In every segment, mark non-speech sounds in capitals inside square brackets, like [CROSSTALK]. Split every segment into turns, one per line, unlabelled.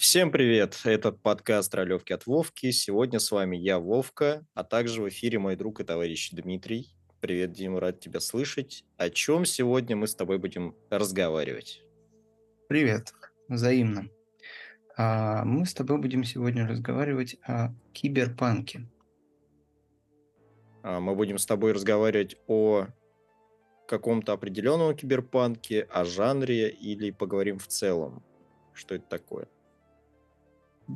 Всем привет! Этот подкаст «Ролевки от Вовки». Сегодня с вами я, Вовка, а также в эфире мой друг и товарищ Дмитрий. Привет, Дима, рад тебя слышать. О чем сегодня мы с тобой будем разговаривать?
Привет, взаимно. А, мы с тобой будем сегодня разговаривать о киберпанке.
А, мы будем с тобой разговаривать о каком-то определенном киберпанке, о жанре или поговорим в целом? Что это такое?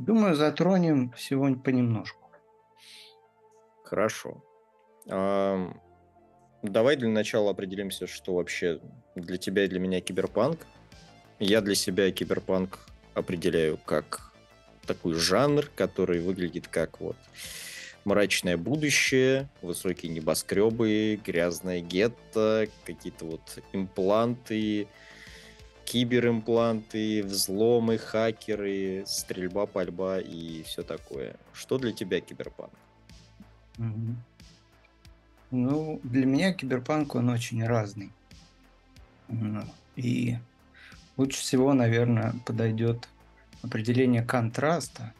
Думаю, затронем всего понемножку.
Хорошо. А, давай для начала определимся, что вообще для тебя и для меня киберпанк. Я для себя киберпанк определяю как такой жанр, который выглядит как вот мрачное будущее, высокие небоскребы, грязное гетто, какие-то вот импланты, киберимпланты, взломы, хакеры, стрельба, пальба и все такое. Что для тебя киберпанк?
Ну, для меня киберпанк, он очень разный. И лучше всего, наверное, подойдет определение контраста.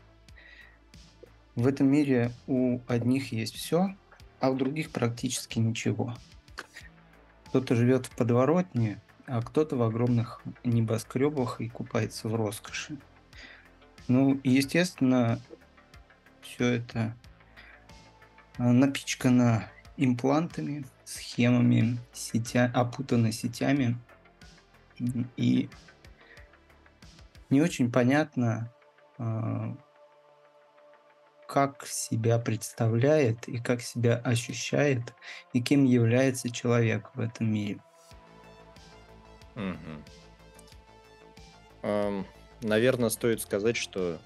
В этом мире у одних есть все, а у других практически ничего. Кто-то живет в подворотне, а кто-то в огромных небоскребах и купается в роскоши. Ну, естественно, все это а, напичкано имплантами, схемами, сетя, опутано сетями. И не очень понятно, а, как себя представляет и как себя ощущает и кем является человек в этом мире.
Угу. Наверное, стоит сказать, что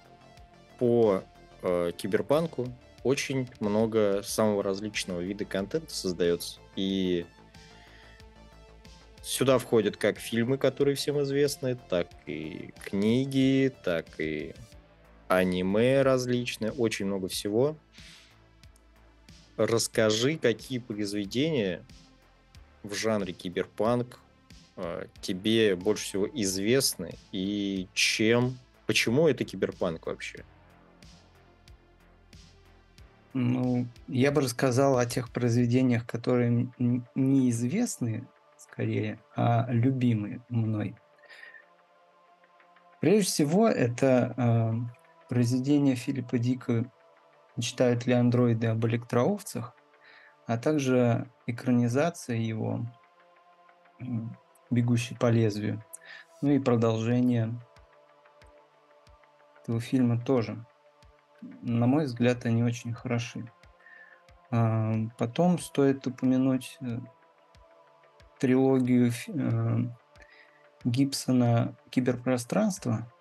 по э, киберпанку очень много самого различного вида контента создается. И сюда входят как фильмы, которые всем известны, так и книги, так и аниме различные, очень много всего. Расскажи, какие произведения в жанре киберпанк тебе больше всего известны и чем, почему это киберпанк вообще?
Ну, я бы рассказал о тех произведениях, которые неизвестны, скорее, а любимы мной. Прежде всего, это э, произведение Филиппа Дика «Читают ли андроиды об электроовцах», а также экранизация его бегущий по лезвию. Ну и продолжение этого фильма тоже. На мой взгляд, они очень хороши. А, потом стоит упомянуть э, трилогию э, Гибсона «Киберпространство».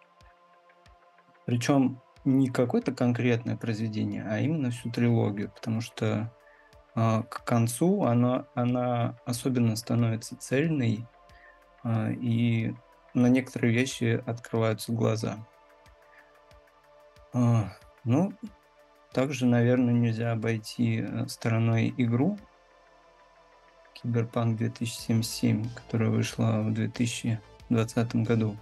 Причем не какое-то конкретное произведение, а именно всю трилогию, потому что э, к концу она, она особенно становится цельной а, и на некоторые вещи открываются глаза. А, ну, также, наверное, нельзя обойти э, стороной игру Киберпанк 2077, которая вышла в 2020 году.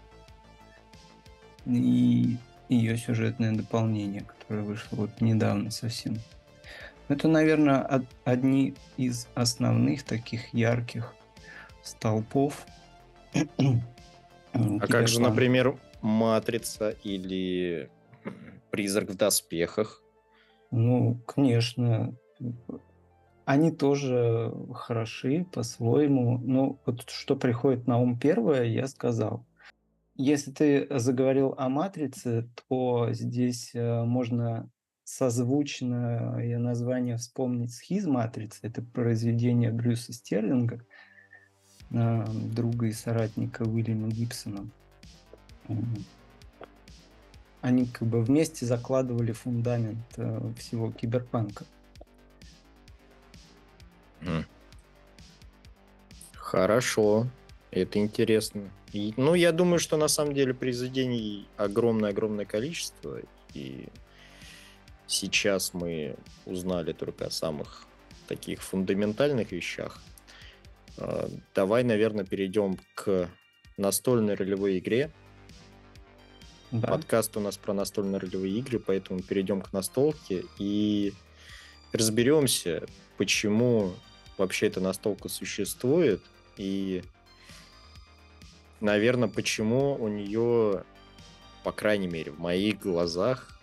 И ее сюжетное дополнение, которое вышло вот недавно совсем. Это, наверное, одни из основных таких ярких столпов
а как же, например, Матрица или Призрак в доспехах?
Ну, конечно. Они тоже хороши по-своему. Ну, вот что приходит на ум первое, я сказал. Если ты заговорил о «Матрице», то здесь э, можно созвучное название вспомнить «Схиз-матрица». Это произведение Брюса Стерлинга – друга и соратника Уильяма Гибсона. Они как бы вместе закладывали фундамент э, всего киберпанка.
Хорошо, это интересно. И, ну, я думаю, что на самом деле произведений огромное-огромное количество, и сейчас мы узнали только о самых таких фундаментальных вещах. А, давай, наверное, перейдем к настольной ролевой игре.
Да.
Подкаст у нас про настольные ролевые игры, поэтому перейдем к настолке и разберемся, почему вообще эта настолка существует и, наверное, почему у нее, по крайней мере, в моих глазах,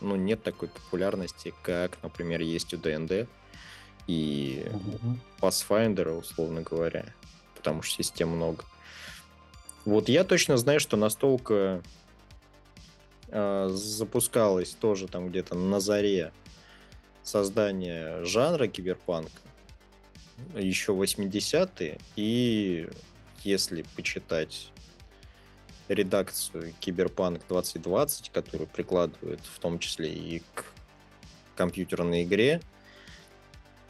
ну, нет такой популярности, как, например, есть у ДНД и
Мгм.
Pathfinder, условно говоря, потому что систем много. Вот я точно знаю, что настолка э, запускалась тоже там где-то на заре создания жанра киберпанка, еще 80-е, и если почитать редакцию Киберпанк 2020, которую прикладывают в том числе и к компьютерной игре,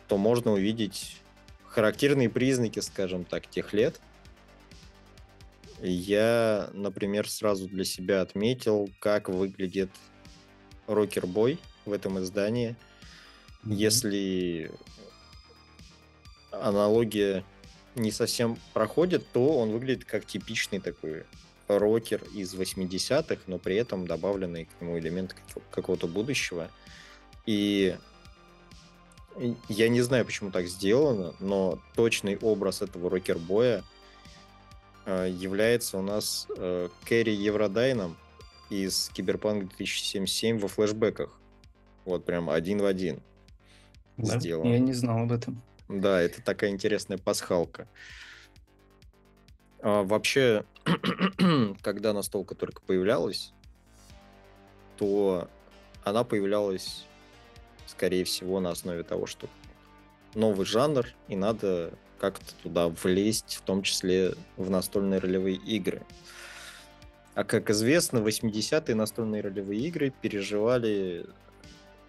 то можно увидеть характерные признаки, скажем так, тех лет. Я, например, сразу для себя отметил, как выглядит Рокер-бой в этом издании. Если аналогия не совсем проходит, то он выглядит как типичный такой рокер из 80-х, но при этом добавленный к нему элемент какого- какого-то будущего. И я не знаю, почему так сделано, но точный образ этого рокер-боя э, является у нас э, Кэрри Евродайном из Киберпанк 2077 во флешбеках. Вот прям один в один
Да?
сделано.
Я не знал об этом.
Да, это такая интересная пасхалка. А, вообще, [CLEARS THROAT] когда настолка только появлялась, то она появлялась, скорее всего, на основе того, что новый жанр, и надо как-то туда влезть, в том числе в настольные ролевые игры. А как известно, 80-е настольные ролевые игры переживали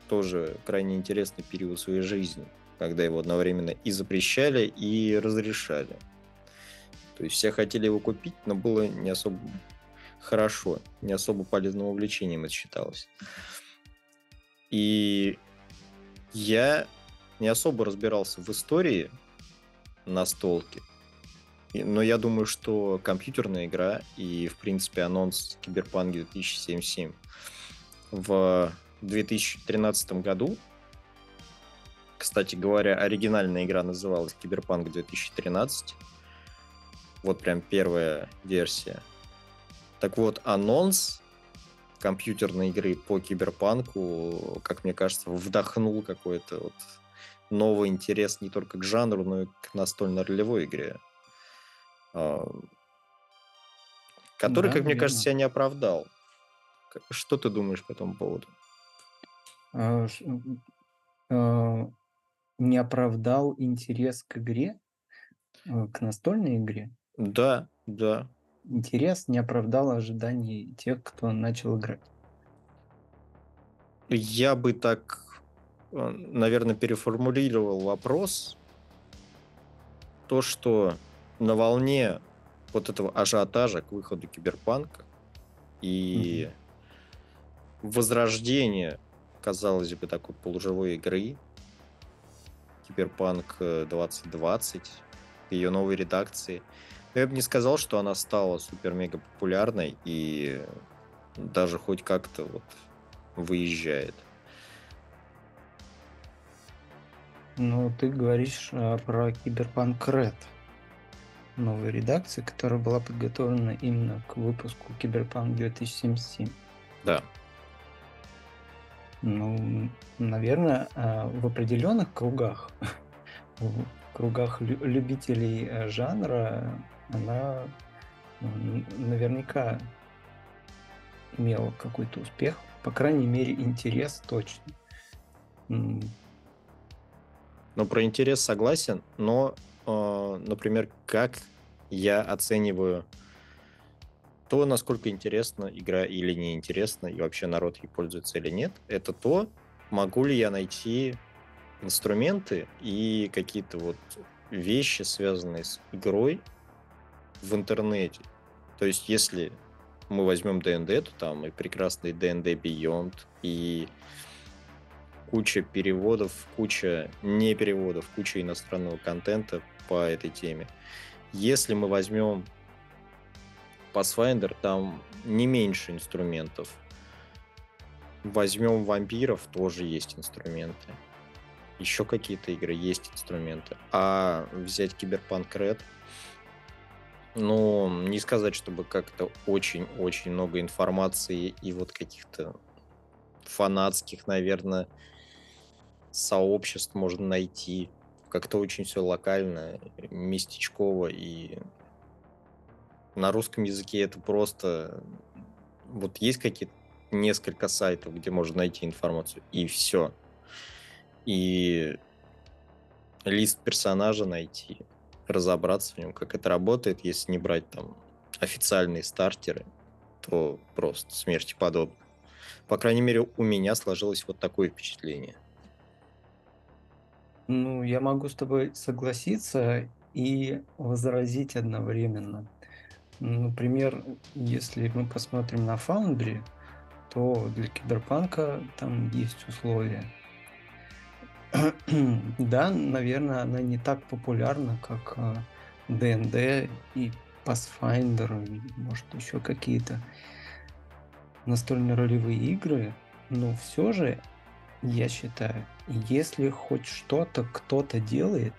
тоже крайне интересный период своей жизни, когда его одновременно и запрещали, и разрешали. То есть все хотели его купить, но было не особо хорошо, не особо полезным увлечением это считалось. И я не особо разбирался в истории настолки, но я думаю, что компьютерная игра и, в принципе, анонс Киберпанк 2077 в 2013 году, кстати говоря, оригинальная игра называлась Киберпанк 2013, вот прям первая версия. Так вот, анонс компьютерной игры по киберпанку, как мне кажется, вдохнул какой-то вот новый интерес не только к жанру, но и к настольно-ролевой игре. А, Который,
Да,
как мне
верно.
кажется, себя не оправдал. Что ты думаешь по этому поводу?
А, а, Не оправдал интерес к игре, э, к настольной игре.
Да, да.
Интерес не оправдал ожиданий тех, кто начал играть.
Я бы так, э, наверное, переформулировал вопрос. То, что на волне вот этого ажиотажа к выходу киберпанка и возрождения, казалось бы, такой полуживой игры, Киберпанк э, 2020, ее новой редакции, но я бы не сказал, что она стала супер-мега популярной и даже хоть как-то вот выезжает.
Но ты говоришь а, про Cyberpunk Red, новой редакции, которая была подготовлена именно к выпуску Киберпанк 2077.
Да.
Ну, наверное, а, в определенных кругах, [LAUGHS] в кругах лю- любителей э, жанра, она ну, наверняка имела какой-то успех. По крайней мере, интерес точно.
Но про интерес согласен, но, э, например, как я оцениваю то, насколько интересна игра или неинтересна, и вообще народ ей пользуется или нет, это то, могу ли я найти инструменты и какие-то вот вещи, связанные с игрой в интернете. То есть, если мы возьмем ДНД, то там и прекрасный ДНД Beyond, и куча переводов, куча не переводов, куча иностранного контента по этой теме. Если мы возьмем Pathfinder, там не меньше инструментов. Возьмем вампиров, тоже есть инструменты. Еще какие-то игры есть инструменты. А взять Киберпанк Red, ну, не сказать, чтобы как-то очень-очень много информации и вот каких-то фанатских, наверное, сообществ можно найти. Как-то очень все локально, местечково и на русском языке это просто... Вот есть какие-то несколько сайтов, где можно найти информацию, и все. И лист персонажа найти, разобраться в нем, как это работает, если не брать там официальные стартеры, то просто смерти подобно. По крайней мере, у меня сложилось вот такое впечатление.
Ну, я могу с тобой согласиться и возразить одновременно. Например, если мы посмотрим на Foundry, то для киберпанка там есть условия. [CLEARS THROAT] да, наверное, она не так популярна, как D&D э, и Pathfinder, и, может, еще какие-то настольные ролевые игры, но все же, я считаю, если хоть что-то кто-то делает,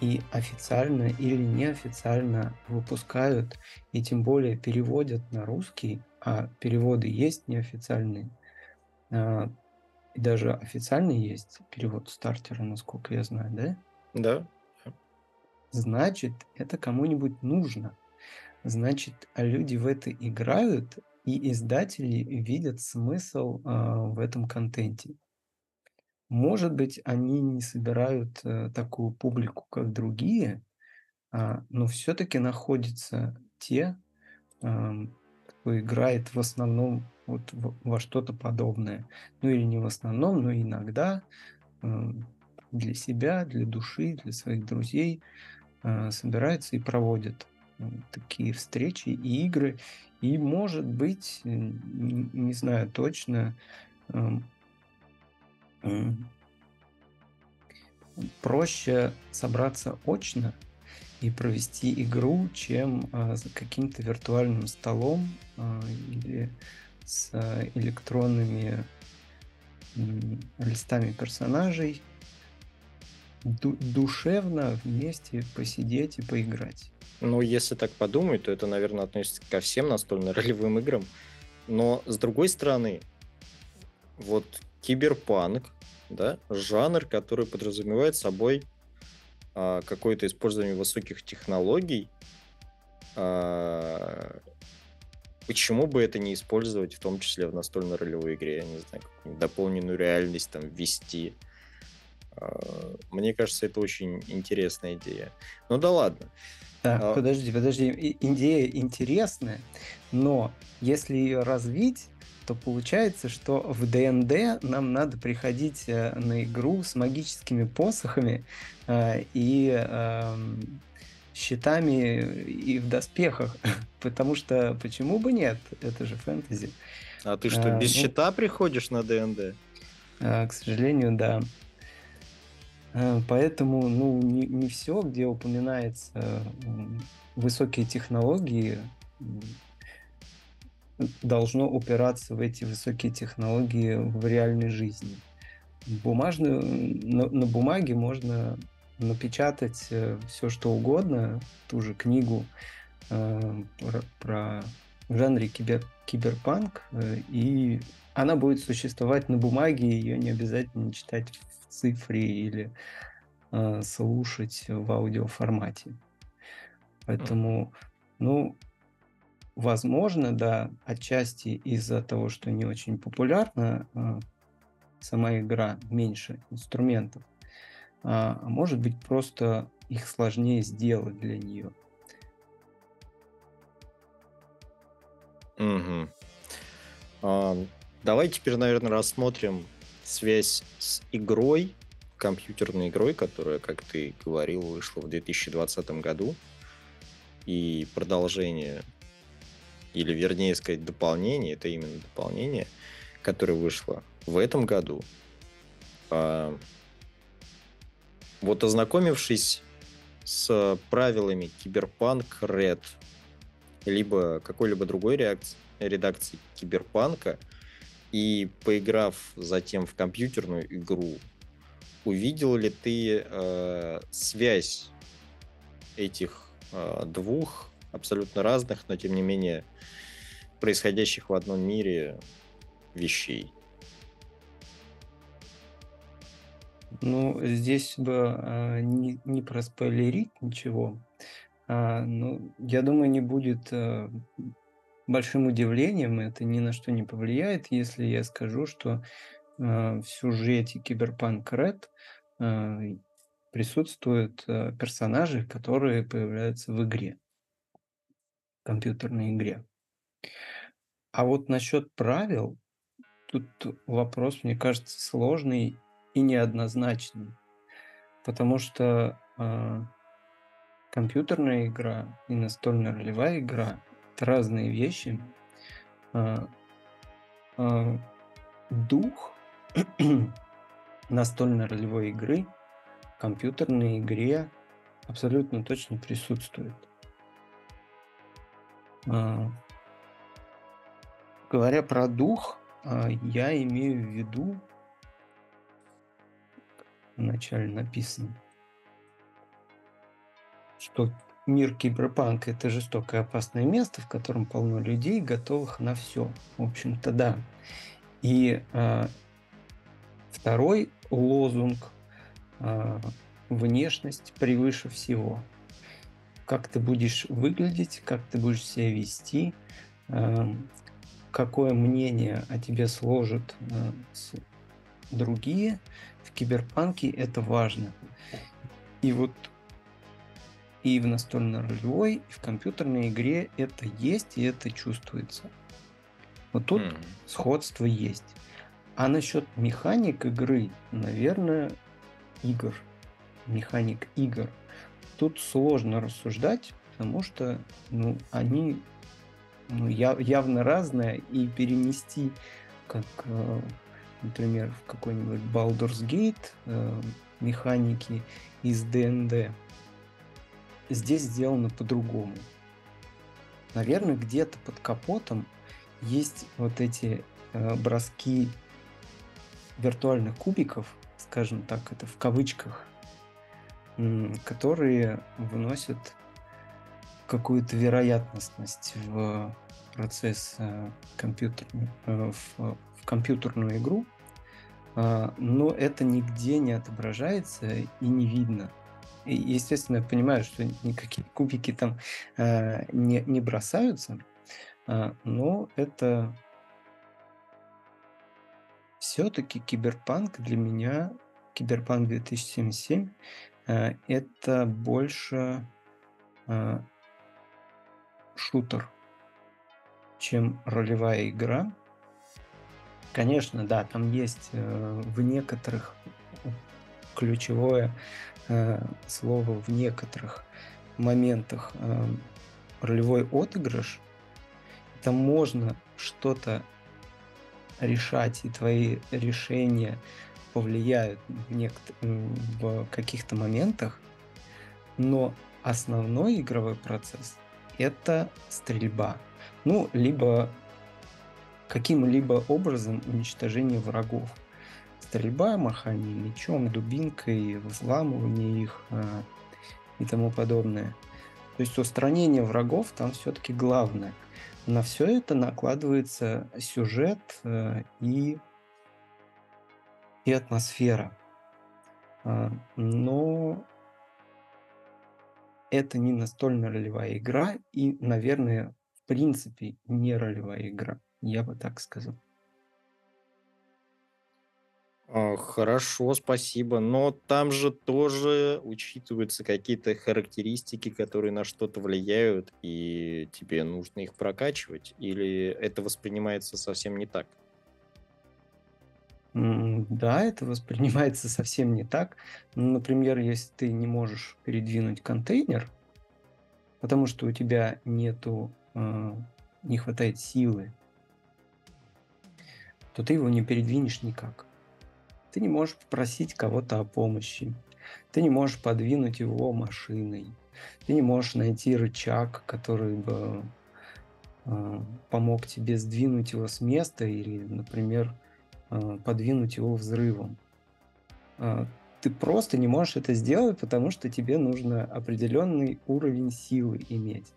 и официально или неофициально выпускают, и тем более переводят на русский, а переводы есть неофициальные, а, и даже официальный есть перевод стартера, насколько я знаю, да?
Да.
Значит, это кому-нибудь нужно. Значит, люди в это играют, и издатели видят смысл э, в этом контенте. Может быть, они не собирают э, такую публику, как другие, а, но все-таки находятся те, э, кто играет в основном вот во что-то подобное. Ну или не в основном, но иногда э, для себя, для души, для своих друзей э, собираются и проводят э, такие встречи и игры. И может быть, не, знаю точно, эм, проще собраться очно и провести игру, чем а, за каким-то виртуальным столом а, или с а, электронными листами персонажей ду- душевно вместе посидеть и поиграть.
Ну, если так подумать, то это, наверное, относится ко всем настольно-ролевым [LAUGHS] играм. Но, с другой стороны, вот киберпанк, да, жанр, который подразумевает собой а, какое-то использование высоких технологий, а, почему бы это не использовать, в том числе в настольной ролевой игре, я не знаю, дополненную реальность там ввести. А, мне кажется, это очень интересная идея. Ну да ладно.
Так, а... подожди, подожди. Идея интересная, но если ее развить, то получается, что в ДНД нам надо приходить э, на игру с магическими посохами э, и э, щитами и в доспехах. [LAUGHS] Потому что почему бы нет? Это же фэнтези.
А ты что, без ну, щита приходишь на ДНД?
К сожалению, да. Поэтому, ну, не, не все, где упоминается высокие технологии, должно упираться в эти высокие технологии в реальной жизни. Бумажную, на, на бумаге можно напечатать э, все, что угодно, ту же книгу э, про, про в жанре кибер, киберпанк, э, и она будет существовать на бумаге, ее не обязательно читать в цифре или э, слушать в аудиоформате. Поэтому, ну, Возможно, да, отчасти из-за того, что не очень популярна э, сама игра, меньше инструментов. А, а может быть, просто их сложнее сделать для нее.
Угу. А, давай теперь, наверное, рассмотрим связь с игрой, компьютерной игрой, которая, как ты говорил, вышла в 2020 году, и продолжение или вернее сказать дополнение, это именно дополнение, которое вышло в этом году. А, вот ознакомившись с правилами Киберпанк Red, либо какой-либо другой редакции киберпанка, и поиграв затем в компьютерную игру, увидел ли ты э, связь этих э, двух абсолютно разных, но тем не менее происходящих в одном мире вещей?
Ну, здесь бы а, не, не проспойлерить ничего. А, ну, я думаю, не будет а, большим удивлением, это ни на что не повлияет, если я скажу, что а, в сюжете Киберпанк Ред а, присутствуют а, персонажи, которые появляются в игре, компьютерной игре. А вот насчет правил, тут вопрос, мне кажется, сложный и неоднозначный, потому что э, компьютерная игра и настольная ролевая игра это разные вещи. Э, э, дух [CLEARS THROAT] настольной ролевой игры в компьютерной игре абсолютно точно присутствует. Э, говоря про дух, я имею в виду вначале написано, что мир киберпанка это жестокое опасное место, в котором полно людей, готовых на все. В общем-то, да. И э, второй лозунг э, внешность превыше всего. Как ты будешь выглядеть, как ты будешь себя вести, э, какое мнение о тебе сложат э, другие, в киберпанке это важно. И вот и в настольно-ролевой, и в компьютерной игре это есть, и это чувствуется. Вот тут mm. сходство есть. А насчет механик игры, наверное, игр, механик игр, тут сложно рассуждать, потому что ну, они ну, явно разные, и перенести как э, например, в какой-нибудь Baldur's Gate э, механики из ДНД. Здесь сделано по-другому. Наверное, где-то под капотом есть вот эти э, броски виртуальных кубиков, скажем так, это в кавычках, которые вносят какую-то вероятностность в процесс э, компьютерный, э, в компьютерную игру, а, но это нигде не отображается и не видно. И, естественно, я понимаю, что никакие [LAUGHS] кубики там а, не, не бросаются, а, но это все-таки киберпанк для меня, киберпанк 2077, это больше шутер, чем ролевая игра. Конечно, да, там есть э, в некоторых ключевое э, слово в некоторых моментах э, ролевой отыгрыш. Там можно что-то решать, и твои решения повлияют в, некотор- в каких-то моментах, но основной игровой процесс это стрельба. Ну, либо каким-либо образом уничтожение врагов. Стрельба, махание мечом, дубинкой, взламывание их э, и тому подобное. То есть устранение врагов там все-таки главное. На все это накладывается сюжет э, и, и атмосфера. Э, но это не настольно ролевая игра и, наверное, в принципе не ролевая игра. Я бы так сказал.
А, Хорошо, спасибо. Но там же тоже учитываются какие-то характеристики, которые на что-то влияют, и тебе нужно их прокачивать, или это воспринимается совсем не так?
Да, это воспринимается совсем не так. Например, если ты не можешь передвинуть контейнер, потому что у тебя нету, э, не хватает силы то ты его не передвинешь никак. Ты не можешь попросить кого-то о помощи. Ты не можешь подвинуть его машиной. Ты не можешь найти рычаг, который бы э, помог тебе сдвинуть его с места или, например, э, подвинуть его взрывом. Э, ты просто не можешь это сделать, потому что тебе нужно определенный уровень силы иметь.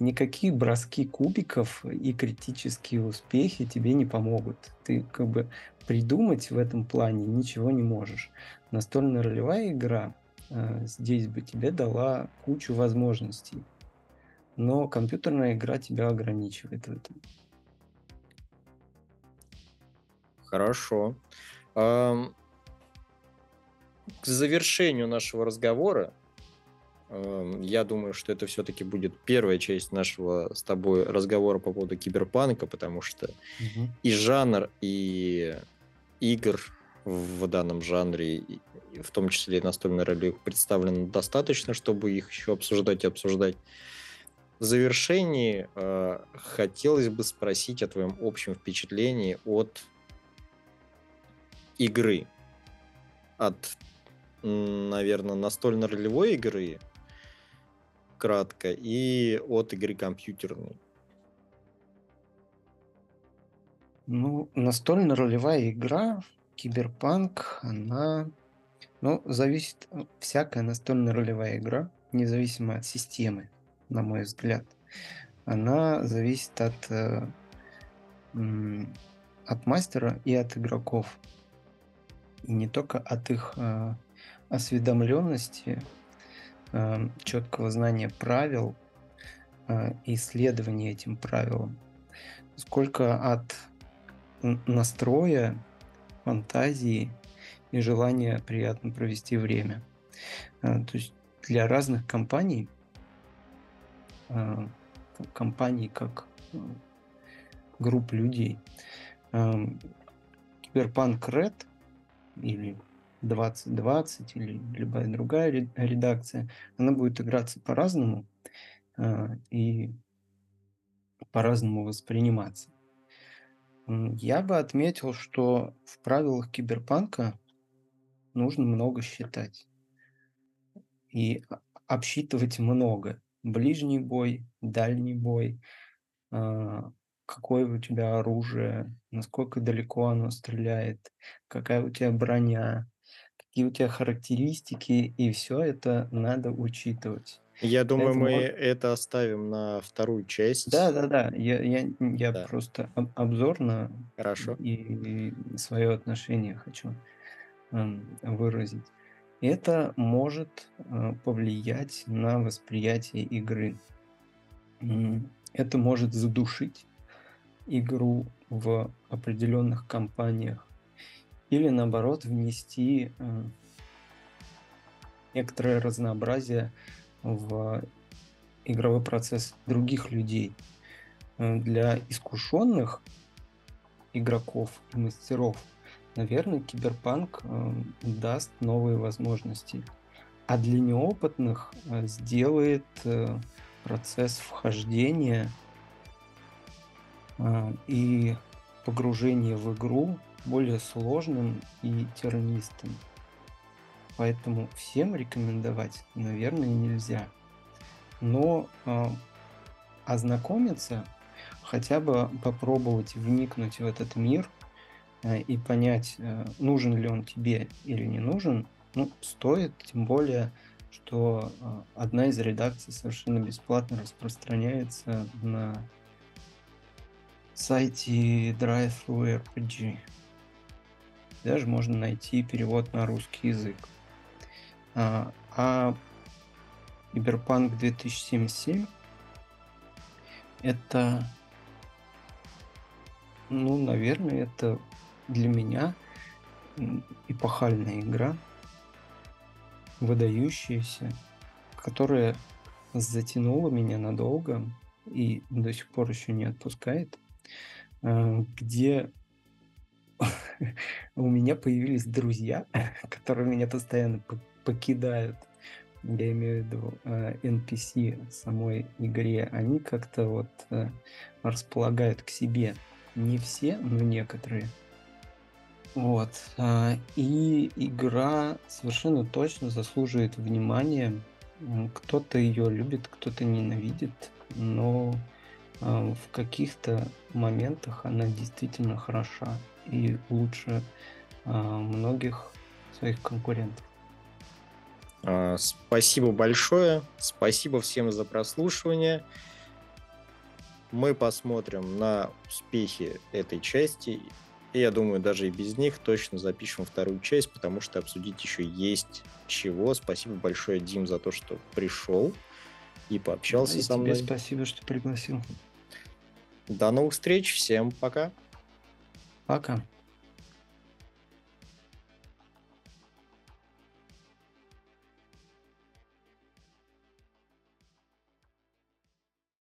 Никакие броски кубиков и критические успехи тебе не помогут. Ты как бы придумать в этом плане ничего не можешь. Настольная ролевая игра э, здесь бы тебе дала кучу возможностей, но компьютерная игра тебя ограничивает в этом.
Хорошо. Ам, к завершению нашего разговора, эм, я думаю, что это все-таки будет первая часть нашего с тобой разговора по поводу киберпанка, потому что
Мгм.
и жанр, и игр в данном жанре, в том числе и настольной роли, представлено достаточно, чтобы их еще обсуждать и обсуждать. В завершении э, хотелось бы спросить о твоем общем впечатлении от игры. От наверное, настольно-ролевой игры, кратко, и от игры компьютерной.
Ну, настольно-ролевая игра, киберпанк, она... Ну, зависит... Всякая настольно-ролевая игра, независимо от системы, на мой взгляд, она зависит от, э, от мастера и от игроков. И не только от их э, осведомленности, э, четкого знания правил э, и исследования этим правилам, сколько от настроя, фантазии и желания приятно провести время. Э, то есть для разных компаний, компаний как групп людей, Киберпанк Red или 2020 или любая другая редакция, она будет играться по-разному э, и по-разному восприниматься. Я бы отметил, что в правилах киберпанка нужно много считать и обсчитывать много. Ближний бой, дальний бой, э, какое у тебя оружие, насколько далеко оно стреляет, какая у тебя броня, какие у тебя характеристики, и все это надо учитывать.
Я думаю, это мы это оставим на вторую часть.
Да, да, да. Я, я, я да. просто об, обзорно
Хорошо.
И, и свое отношение хочу э, выразить. Это может э, повлиять на восприятие игры. Это может задушить игру в определенных компаниях или наоборот внести э, некоторое разнообразие в игровой процесс других людей. Э, для искушенных игроков и мастеров, наверное, киберпанк э, даст новые возможности. А для неопытных сделает процесс вхождения и погружения в игру более сложным и тернистым. Поэтому всем рекомендовать, наверное, нельзя. Но э, ознакомиться, хотя бы попробовать вникнуть в этот мир э, и понять, э, нужен ли он тебе или не нужен, ну, стоит, тем более, что э, одна из редакций совершенно бесплатно распространяется на сайте Drive RPG даже можно найти перевод на русский язык. А, а Cyberpunk 2077 это, ну, наверное, это для меня эпохальная игра, выдающаяся, которая затянула меня надолго и до сих пор еще не отпускает, а, где [LAUGHS] у меня появились друзья, [LAUGHS] которые меня постоянно покидают. Я имею в виду э, NPC в самой игре. Они как-то вот э, располагают к себе. Не все, но некоторые. Вот. Э, и игра совершенно точно заслуживает внимания. Кто-то ее любит, кто-то ненавидит, но в каких-то моментах она действительно хороша и лучше а, многих своих конкурентов.
А, Спасибо большое. Спасибо всем за прослушивание. Мы посмотрим на успехи этой части. И я думаю, даже и без них точно запишем вторую часть, потому что обсудить еще есть чего. Спасибо большое, Дим, за то, что пришел и пообщался
И
со мной.
спасибо, что пригласил.
До новых встреч. Всем пока.
Пока.